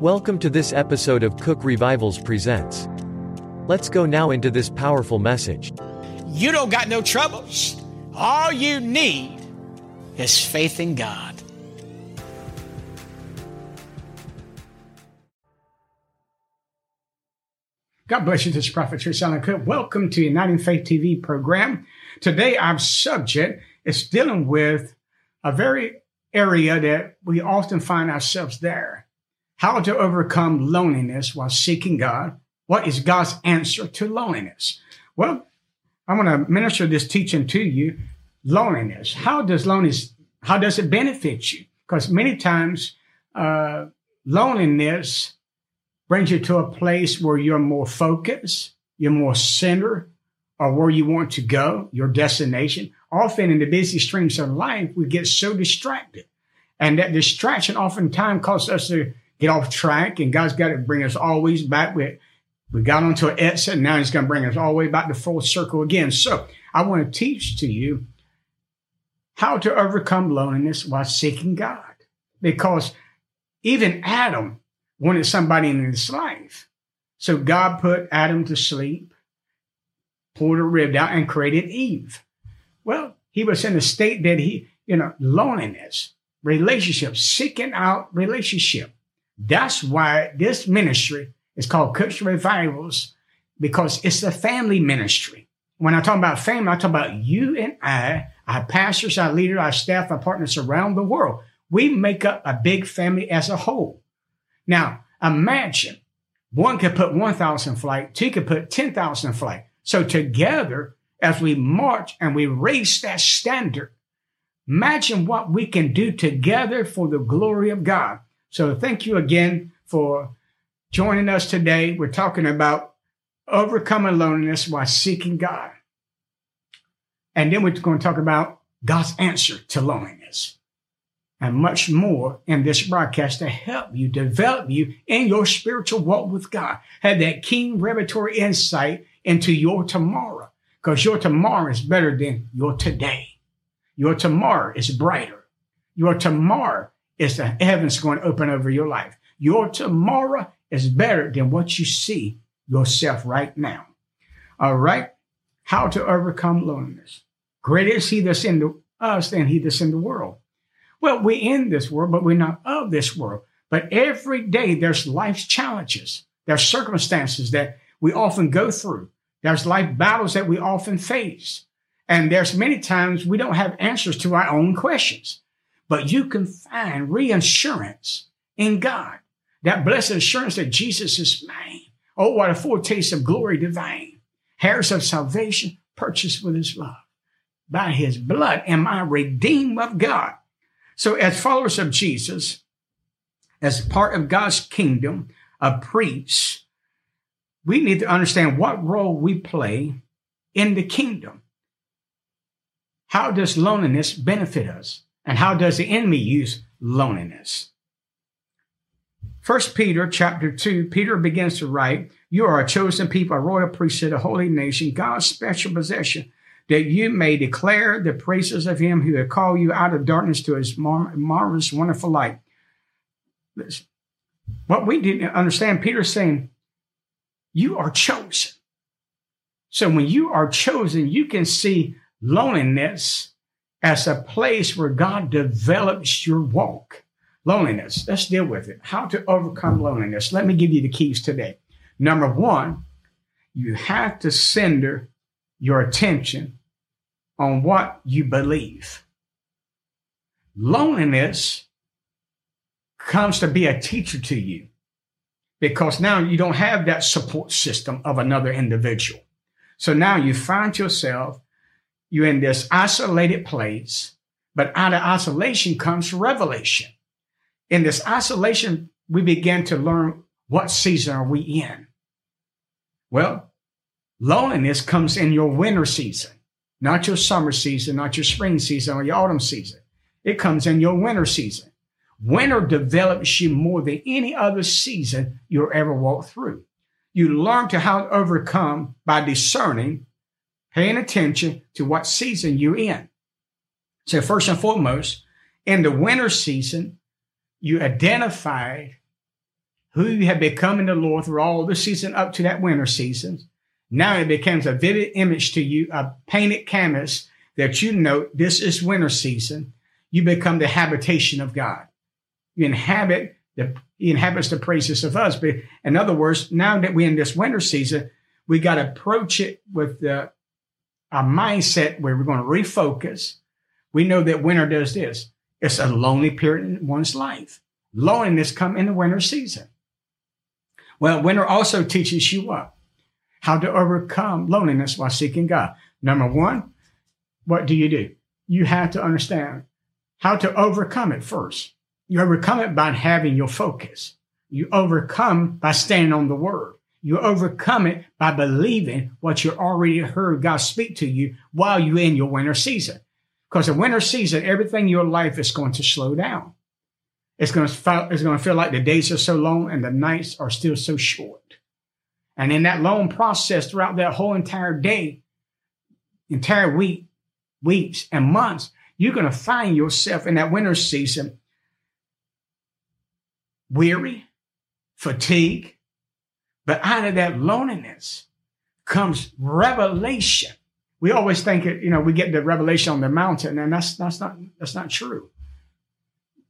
Welcome to this episode of Cook Revivals Presents. Let's go now into this powerful message. You don't got no troubles. All you need is faith in God. God bless you. This is Prophet Tristan Cook. Welcome to Uniting Faith TV program. Today, our subject is dealing with a very area that we often find ourselves there. How to overcome loneliness while seeking God. What is God's answer to loneliness? Well, I'm going to minister this teaching to you. Loneliness. How does loneliness, how does it benefit you? Because many times, uh, loneliness brings you to a place where you're more focused, you're more centered, or where you want to go, your destination. Often in the busy streams of life, we get so distracted. And that distraction oftentimes causes us to get off track. And God's got to bring us always back. We, we got onto an and now He's going to bring us all the way back to full circle again. So I want to teach to you how to overcome loneliness while seeking God. Because even Adam wanted somebody in his life. So God put Adam to sleep pulled a rib out and created Eve. Well, he was in a state that he, you know, loneliness, relationship, seeking out relationship. That's why this ministry is called Cook's Revivals because it's a family ministry. When I talk about family, I talk about you and I, our pastors, our leaders, our staff, our partners around the world. We make up a big family as a whole. Now, imagine one could put 1,000 flight, two could put 10,000 flight. So together, as we march and we raise that standard, imagine what we can do together for the glory of God. So thank you again for joining us today. We're talking about overcoming loneliness while seeking God. And then we're going to talk about God's answer to loneliness and much more in this broadcast to help you develop you in your spiritual walk with God. Have that keen revelatory insight into your tomorrow because your tomorrow is better than your today. Your tomorrow is brighter. Your tomorrow is the heavens going to open over your life. Your tomorrow is better than what you see yourself right now. All right. How to overcome loneliness. Greater is he that's in the, us than he that's in the world. Well, we're in this world, but we're not of this world. But every day there's life's challenges. There's circumstances that we often go through. There's life battles that we often face. And there's many times we don't have answers to our own questions, but you can find reassurance in God. That blessed assurance that Jesus is mine. Oh, what a foretaste of glory divine. Heirs of salvation purchased with his love. By his blood am I redeemed of God. So as followers of Jesus, as part of God's kingdom, a priest, we need to understand what role we play in the kingdom. How does loneliness benefit us? And how does the enemy use loneliness? First Peter chapter 2, Peter begins to write, You are a chosen people, a royal priesthood, a holy nation, God's special possession, that you may declare the praises of him who had called you out of darkness to his mar- marvelous, wonderful light. What we didn't understand, Peter's saying, you are chosen. So when you are chosen, you can see loneliness as a place where God develops your walk. Loneliness, let's deal with it. How to overcome loneliness. Let me give you the keys today. Number one, you have to center your attention on what you believe. Loneliness comes to be a teacher to you because now you don't have that support system of another individual. So now you find yourself, you're in this isolated place, but out of isolation comes revelation. In this isolation, we begin to learn what season are we in. Well, loneliness comes in your winter season, not your summer season, not your spring season or your autumn season. It comes in your winter season. Winter develops you more than any other season you'll ever walk through. You learn to how to overcome by discerning, paying attention to what season you're in. So first and foremost, in the winter season, you identified who you have become in the Lord through all the season up to that winter season. Now it becomes a vivid image to you, a painted canvas that you know this is winter season. You become the habitation of God. You inhabit the he inhabits the praises of us. But in other words, now that we're in this winter season, we got to approach it with the a mindset where we're going to refocus. We know that winter does this. It's a lonely period in one's life. Loneliness come in the winter season. Well, winter also teaches you what? How to overcome loneliness while seeking God. Number one, what do you do? You have to understand how to overcome it first. You overcome it by having your focus. You overcome by standing on the word. You overcome it by believing what you already heard God speak to you while you're in your winter season. Because the winter season, everything in your life is going to slow down. It's going to feel, it's going to feel like the days are so long and the nights are still so short. And in that long process throughout that whole entire day, entire week, weeks and months, you're going to find yourself in that winter season weary, fatigue, but out of that loneliness comes revelation. We always think, you know, we get the revelation on the mountain, and that's that's not that's not true.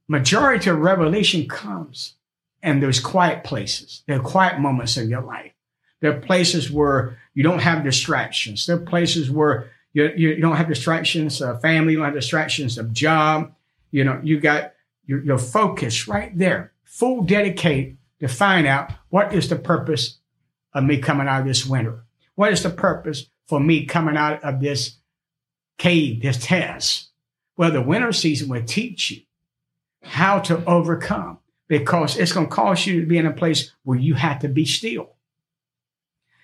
Majority of revelation comes in those quiet places. There are quiet moments in your life. There are places where you don't have distractions. There are places where you, you don't have distractions of family, you don't have distractions uh, of job. You know, you got your, your focus right there, full dedicate to find out what is the purpose of me coming out of this winter? What is the purpose for me coming out of this cave, this test? Well, the winter season will teach you how to overcome because it's going to cause you to be in a place where you have to be still.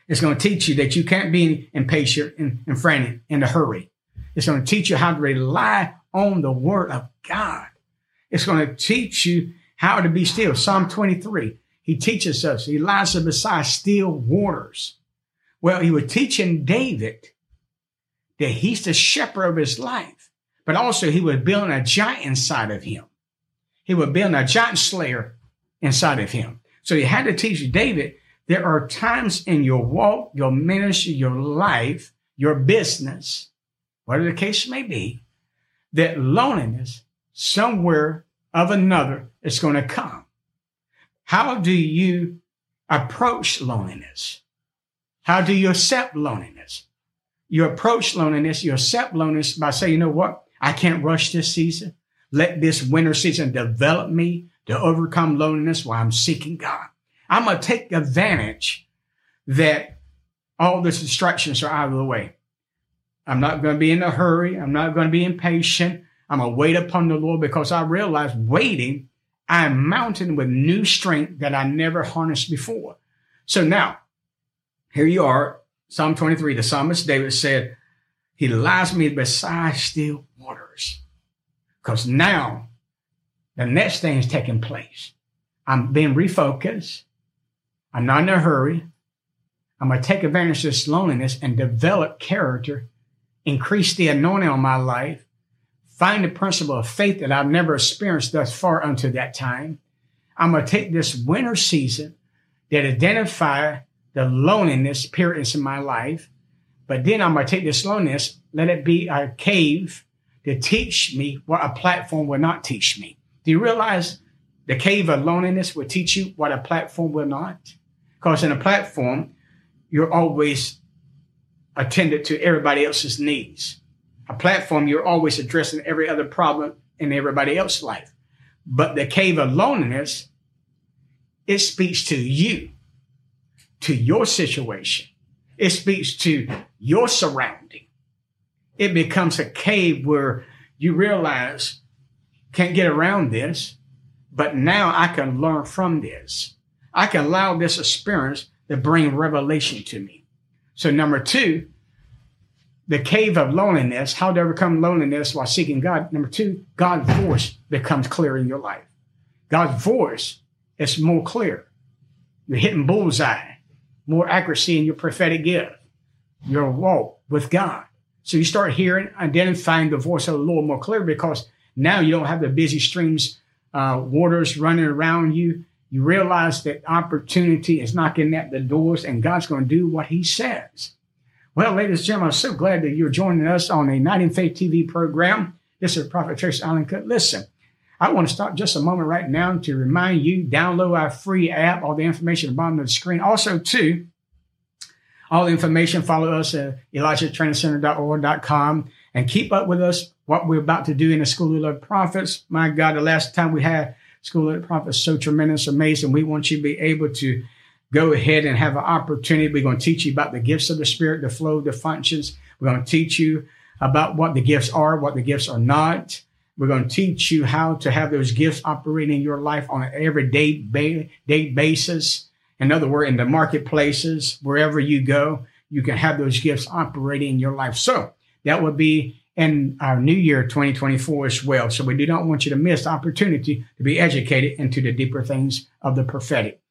It's going to teach you that you can't be impatient and, and frantic in a hurry. It's going to teach you how to rely on the word of God. It's going to teach you how to be still. Psalm 23. He teaches us he lies beside still waters. Well, he was teaching David that he's the shepherd of his life, but also he was building a giant inside of him. He was building a giant slayer inside of him. So he had to teach David there are times in your walk, your ministry, your life, your business, whatever the case may be, that loneliness somewhere of another is going to come. How do you approach loneliness? How do you accept loneliness? You approach loneliness, you accept loneliness by saying, you know what? I can't rush this season. Let this winter season develop me to overcome loneliness while I'm seeking God. I'm going to take advantage that all the distractions are out of the way. I'm not going to be in a hurry. I'm not going to be impatient. I'm going to wait upon the Lord because I realize waiting I am mounted with new strength that I never harnessed before. So now, here you are, Psalm 23, the psalmist David said, He lies me beside still waters. Because now the next thing is taking place. I'm being refocused. I'm not in a hurry. I'm going to take advantage of this loneliness and develop character, increase the anointing on my life, find the principle of faith that I've never experienced thus far until that time. I'm going to take this winter season that identify the loneliness periods in my life, but then I'm going to take this loneliness, let it be a cave to teach me what a platform will not teach me. Do you realize the cave of loneliness will teach you what a platform will not? Because in a platform, you're always attended to everybody else's needs a platform, you're always addressing every other problem in everybody else's life. But the cave of loneliness, it speaks to you, to your situation. It speaks to your surrounding. It becomes a cave where you realize can't get around this, but now I can learn from this. I can allow this experience to bring revelation to me. So number two, the cave of loneliness, how to overcome loneliness while seeking God. Number two, God's voice becomes clear in your life. God's voice is more clear. You're hitting bullseye, more accuracy in your prophetic gift, your walk with God. So you start hearing, identifying the voice of the Lord more clear because now you don't have the busy streams, uh, waters running around you. You realize that opportunity is knocking at the doors and God's going to do what he says. Well, ladies and gentlemen, I'm so glad that you're joining us on Uniting Faith TV program. This is Prophet Tracy Allen Cook. Listen, I want to stop just a moment right now to remind you, download our free app, all the information at the bottom of the screen. Also, too, all the information, follow us at ElijahTrainingCenter.org.com and keep up with us, what we're about to do in the School of the Prophets. My God, the last time we had School of Prophets, so tremendous, amazing. We want you to be able to go ahead and have an opportunity. We're going to teach you about the gifts of the Spirit, the flow, the functions. We're going to teach you about what the gifts are, what the gifts are not. We're going to teach you how to have those gifts operating in your life on an everyday ba- day basis. In other words, in the marketplaces, wherever you go, you can have those gifts operating in your life. So that would be in our new year 2024 as well. So we do not want you to miss the opportunity to be educated into the deeper things of the prophetic.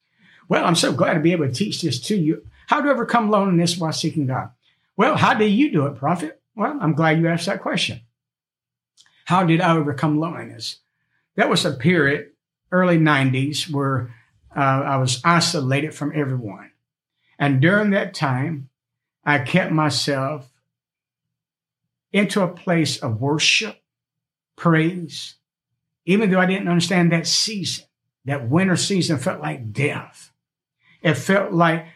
Well, I'm so glad to be able to teach this to you. How to overcome loneliness while seeking God. Well, how do you do it, prophet? Well, I'm glad you asked that question. How did I overcome loneliness? That was a period, early 90s, where uh, I was isolated from everyone. And during that time, I kept myself into a place of worship, praise, even though I didn't understand that season. That winter season felt like death. It felt like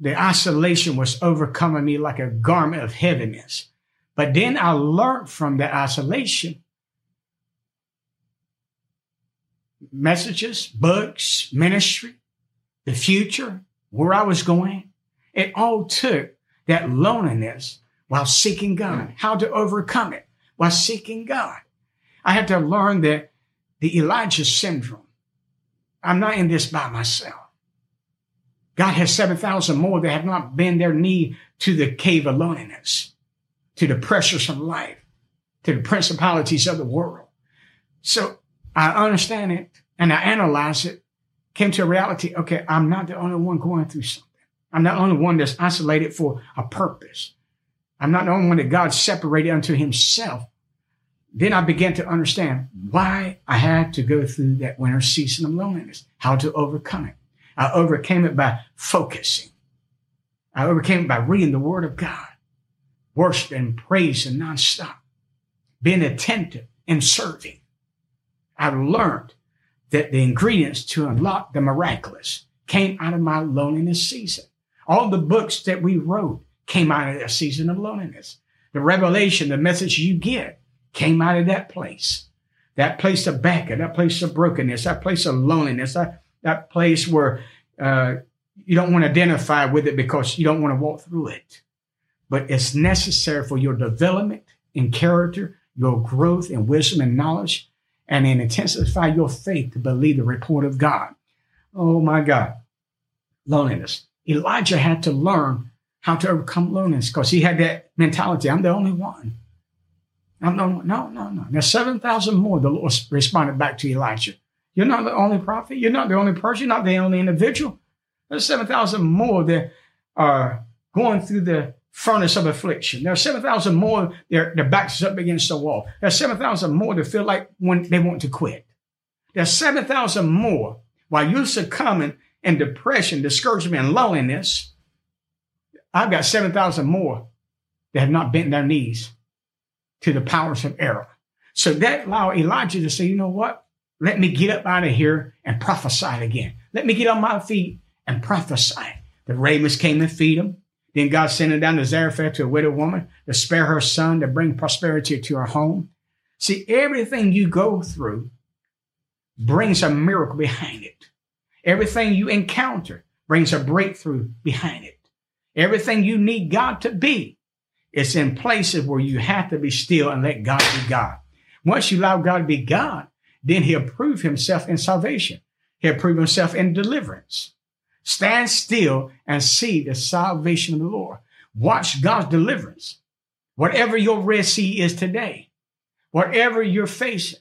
the isolation was overcoming me like a garment of heaviness. But then I learned from that isolation messages, books, ministry, the future, where I was going. It all took that loneliness while seeking God, how to overcome it while seeking God. I had to learn that the Elijah syndrome. I'm not in this by myself. God has 7,000 more that have not bent their knee to the cave of loneliness, to the pressures of life, to the principalities of the world. So I understand it and I analyze it, came to a reality. Okay, I'm not the only one going through something. I'm not the only one that's isolated for a purpose. I'm not the only one that God separated unto himself. Then I began to understand why I had to go through that winter season of loneliness, how to overcome it. I overcame it by focusing. I overcame it by reading the word of God, worshiping, praising nonstop, being attentive and serving. I learned that the ingredients to unlock the miraculous came out of my loneliness season. All the books that we wrote, came out of a season of loneliness. The revelation, the message you get came out of that place. That place of Baca, that place of brokenness, that place of loneliness, that, that place where uh, you don't want to identify with it because you don't want to walk through it. But it's necessary for your development in character, your growth in wisdom and knowledge, and in intensify your faith to believe the report of God. Oh my God. Loneliness. Elijah had to learn how to overcome loneliness because he had that mentality. I'm the only one. I'm the only one. No, no, no. There's 7,000 more. The Lord responded back to Elijah. You're not the only prophet. You're not the only person. You're not the only individual. There's 7,000 more that are going through the furnace of affliction. There are 7,000 more, their, their backs up against the wall. There's 7,000 more that feel like when they want to quit. There's 7,000 more while you're succumbing in depression, discouragement, and loneliness I've got 7,000 more that have not bent their knees to the powers of error. So that allowed Elijah to say, you know what? Let me get up out of here and prophesy again. Let me get on my feet and prophesy. The ravens came and feed him. Then God sent him down to Zarephath to a widow woman to spare her son, to bring prosperity to her home. See, everything you go through brings a miracle behind it. Everything you encounter brings a breakthrough behind it. Everything you need God to be, it's in places where you have to be still and let God be God. Once you allow God to be God, then he'll prove himself in salvation. He'll prove himself in deliverance. Stand still and see the salvation of the Lord. Watch God's deliverance. Whatever your Red Sea is today, whatever you're facing,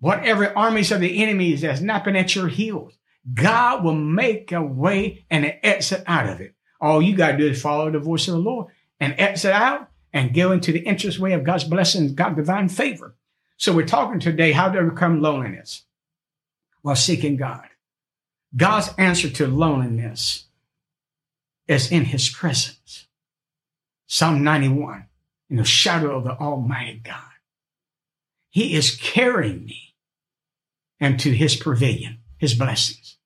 whatever armies of the enemies that's napping at your heels, God will make a way and an exit out of it. All you got to do is follow the voice of the Lord and exit out and go into the interest way of God's blessings, God's divine favor. So we're talking today how to overcome loneliness. while seeking God. God's answer to loneliness is in his presence. Psalm 91, in the shadow of the Almighty God. He is carrying me into his pavilion, his blessings.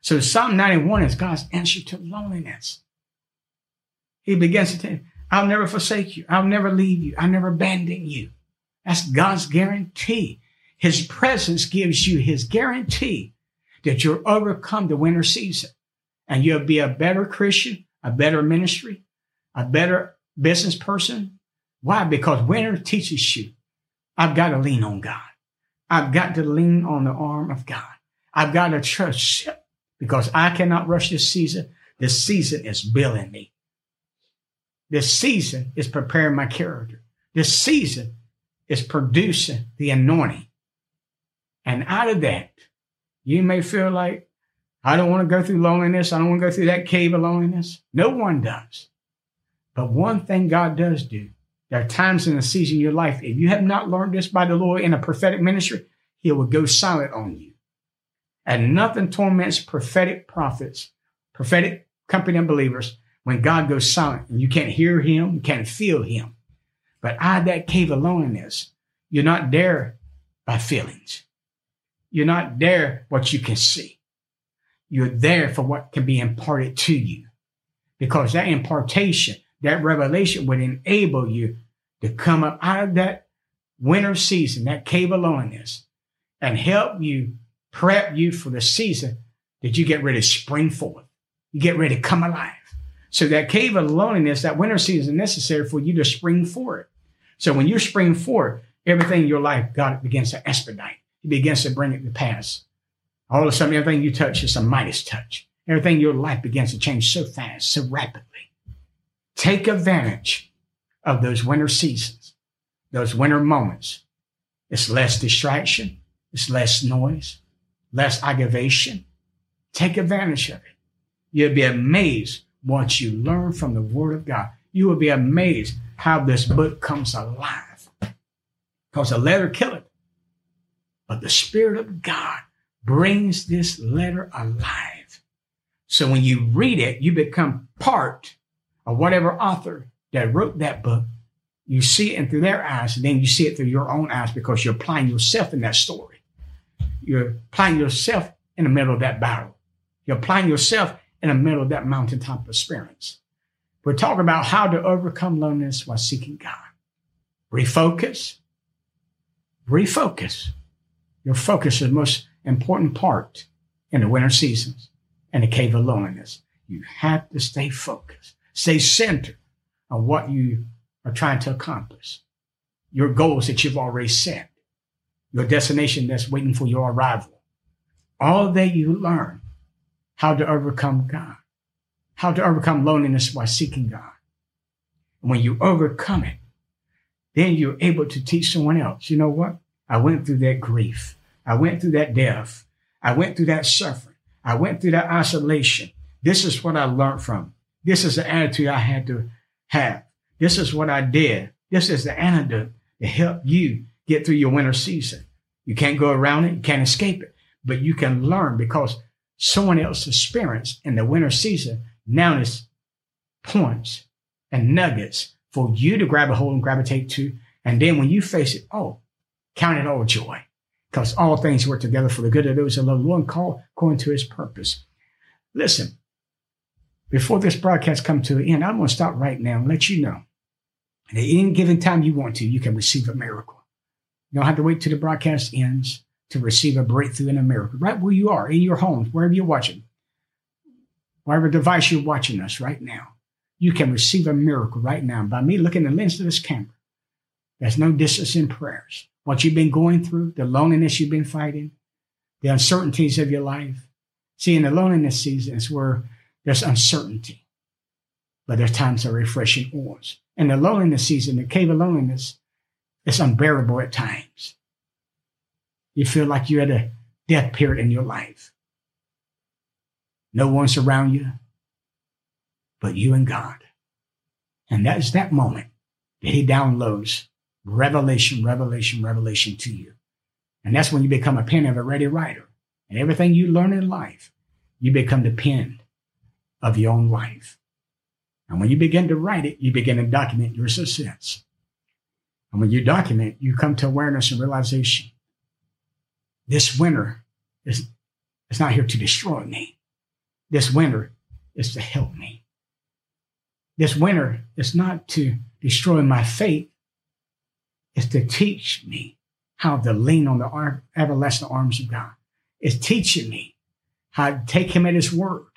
So Psalm 91 is God's answer to loneliness. He begins to tell I'll never forsake you. I'll never leave you. I'll never abandon you. That's God's guarantee. His presence gives you his guarantee that you'll overcome the winter season and you'll be a better Christian, a better ministry, a better business person. Why? Because winter teaches you I've got to lean on God. I've got to lean on the arm of God. I've got to trust because I cannot rush this season. This season is building me. This season is preparing my character. This season is producing the anointing. And out of that, you may feel like, I don't want to go through loneliness. I don't want to go through that cave of loneliness. No one does. But one thing God does do, there are times in the season of your life, if you have not learned this by the Lord in a prophetic ministry, He will go silent on you. And nothing torments prophetic prophets, prophetic company of believers when God goes silent and you can't hear Him, you can't feel Him. But out of that cave of loneliness, you're not there by feelings. You're not there what you can see. You're there for what can be imparted to you. Because that impartation, that revelation would enable you to come up out of that winter season, that cave of loneliness, and help you prep you for the season that you get ready to spring forth. You get ready to come alive. So that cave of loneliness, that winter season is necessary for you to spring forward. So when you spring forward, everything in your life, God begins to expedite. He begins to bring it to pass. All of a sudden, everything you touch is a Midas touch. Everything in your life begins to change so fast, so rapidly. Take advantage of those winter seasons, those winter moments. It's less distraction. It's less noise, less aggravation. Take advantage of it. You'll be amazed once you learn from the Word of God. You will be amazed how this book comes alive. Because a letter killeth, but the Spirit of God brings this letter alive. So when you read it, you become part of whatever author that wrote that book. You see it through their eyes, and then you see it through your own eyes because you're applying yourself in that story. You're applying yourself in the middle of that battle. You're applying yourself in the middle of that mountaintop experience. We're talking about how to overcome loneliness while seeking God. Refocus. Refocus. Your focus is the most important part in the winter seasons and the cave of loneliness. You have to stay focused, stay centered on what you are trying to accomplish, your goals that you've already set, your destination that's waiting for your arrival. All that you learn how to overcome God, how to overcome loneliness by seeking God. And when you overcome it, then you're able to teach someone else. You know what? I went through that grief. I went through that death. I went through that suffering. I went through that isolation. This is what I learned from. This is the attitude I had to have. This is what I did. This is the antidote to help you get through your winter season. You can't go around it. You can't escape it, but you can learn because someone else's experience in the winter season now it's points and nuggets for you to grab a hold and gravitate to. And then when you face it, oh, Count it all joy, because all things work together for the good of those who love the Lord call according to his purpose. Listen, before this broadcast comes to an end, I'm going to stop right now and let you know at any given time you want to, you can receive a miracle. You don't have to wait till the broadcast ends to receive a breakthrough in a miracle. Right where you are, in your home, wherever you're watching, whatever device you're watching us right now, you can receive a miracle right now by me looking in the lens of this camera. There's no distance in prayers what you've been going through, the loneliness you've been fighting, the uncertainties of your life. See, in the loneliness season is where there's uncertainty, but there's times of refreshing oars. In the loneliness season, the cave of loneliness is unbearable at times. You feel like you're at a death period in your life. No one's around you but you and God. And that is that moment that He downloads revelation, revelation, revelation to you. And that's when you become a pen of a ready writer. and everything you learn in life, you become the pen of your own life. And when you begin to write it, you begin to document your success. And when you document, you come to awareness and realization. This winter is, is not here to destroy me. This winter is to help me. This winter is not to destroy my faith. It's to teach me how to lean on the everlasting arms of God. It's teaching me how to take him at his word,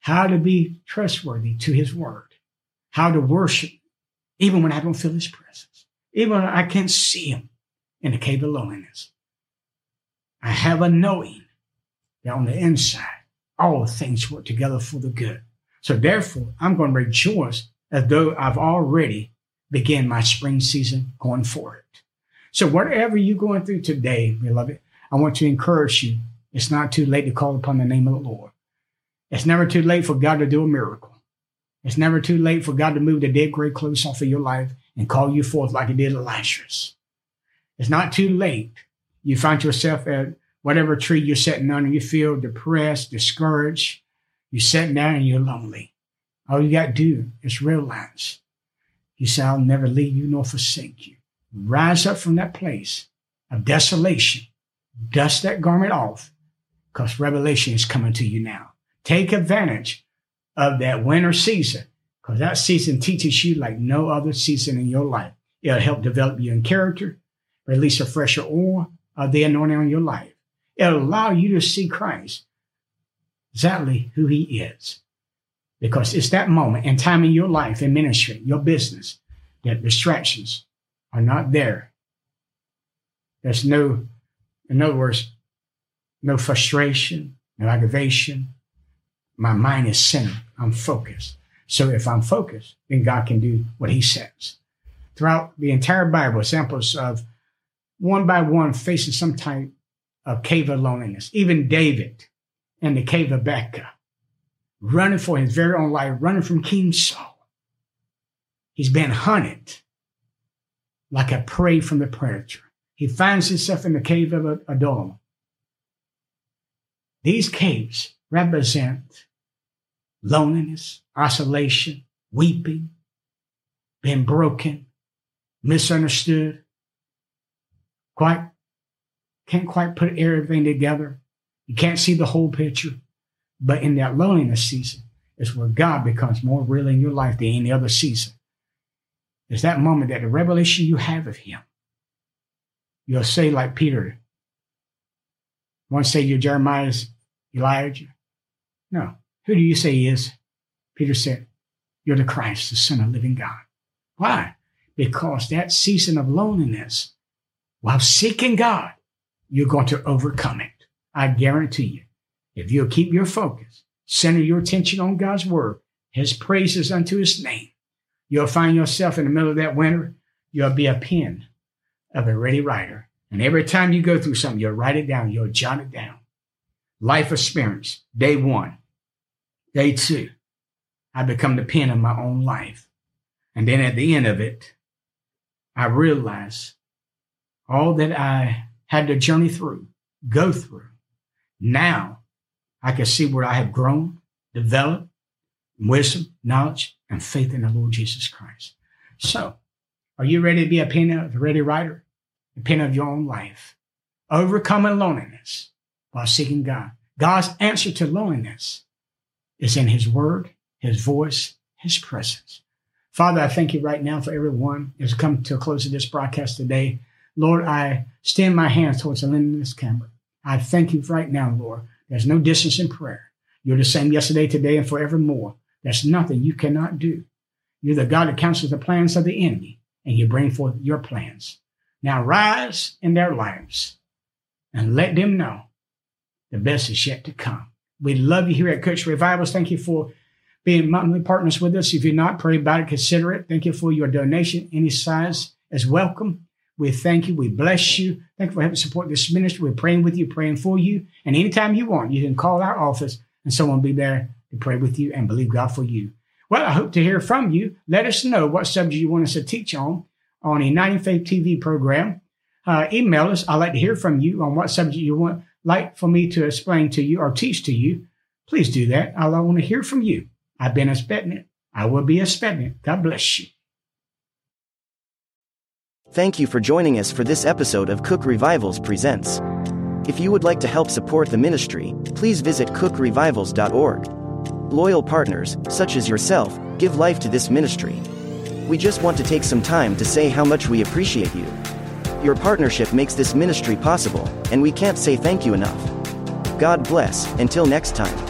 how to be trustworthy to his word, how to worship, even when I don't feel his presence, even when I can't see him in the cave of loneliness. I have a knowing that on the inside, all things work together for the good. So therefore, I'm going to rejoice as though I've already began my spring season going forward. So whatever you're going through today, beloved, I want to encourage you. It's not too late to call upon the name of the Lord. It's never too late for God to do a miracle. It's never too late for God to move the dead gray clothes off of your life and call you forth like he did Lazarus. It's not too late. You find yourself at whatever tree you're sitting under, you feel depressed, discouraged. You're sitting there and you're lonely. All you got to do is realize He said, I'll never leave you nor forsake you. Rise up from that place of desolation, dust that garment off, because revelation is coming to you now. Take advantage of that winter season, because that season teaches you like no other season in your life. It'll help develop you in character, release a fresher oil of the anointing on your life. It'll allow you to see Christ exactly who he is. Because it's that moment and time in your life, in ministry, your business, that distractions are not there. There's no, in other words, no frustration, no aggravation. My mind is centered. I'm focused. So if I'm focused, then God can do what he says. Throughout the entire Bible, examples of one by one facing some type of cave of loneliness. Even David in the cave of Baca, running for his very own life, running from King Saul. He's been hunted like a prey from the predator. He finds himself in the cave of Adullam. These caves represent loneliness, isolation, weeping, being broken, misunderstood, quite can't quite put everything together. You can't see the whole picture. But in that loneliness season is where God becomes more real in your life than any other season. It's that moment that the revelation you have of Him, you'll say, like Peter, to say you're Jeremiah's Elijah? No. Who do you say he is? Peter said, You're the Christ, the Son of living God. Why? Because that season of loneliness, while seeking God, you're going to overcome it. I guarantee you. If you'll keep your focus, center your attention on God's word, his praises unto his name, you'll find yourself in the middle of that winter. You'll be a pen of a ready writer. And every time you go through something, you'll write it down, you'll jot it down. Life experience, day one, day two. I become the pen of my own life. And then at the end of it, I realize all that I had to journey through, go through. Now I can see where I have grown, developed wisdom, knowledge, and faith in the Lord Jesus Christ. So, are you ready to be a pen of a ready writer? A pen of your own life. Overcoming loneliness while seeking God. God's answer to loneliness is in His Word, His voice, His presence. Father, I thank you right now for everyone who's come to a close of this broadcast today. Lord, I extend my hands towards the lens of this camera. I thank you right now, Lord. There's no distance in prayer. You're the same yesterday, today, and forevermore. There's nothing you cannot do. You're the God that counsels the plans of the enemy, and you bring forth your plans. Now rise in their lives and let them know the best is yet to come. We love you here at Cook Revivals. Thank you for being monthly partners with us. If you're not, pray about it, consider it. Thank you for your donation. Any size is welcome. We thank you. We bless you. Thank you for helping support this ministry. We're praying with you, praying for you. And anytime you want, you can call our office and someone will be there to pray with you and believe God for you. Well, I hope to hear from you. Let us know what subject you want us to teach on on a Uniting Faith TV program. Uh, email us. I'd like to hear from you on what subject you want like for me to explain to you or teach to you, please do that. I want to hear from you. I've been expecting it. I will be expecting it. God bless you. Thank you for joining us for this episode of Cook Revivals Presents. If you would like to help support the ministry, please visit cookrevivals.org. Loyal partners, such as yourself, give life to this ministry. We just want to take some time to say how much we appreciate you. Your partnership makes this ministry possible, and we can't say thank you enough. God bless, until next time.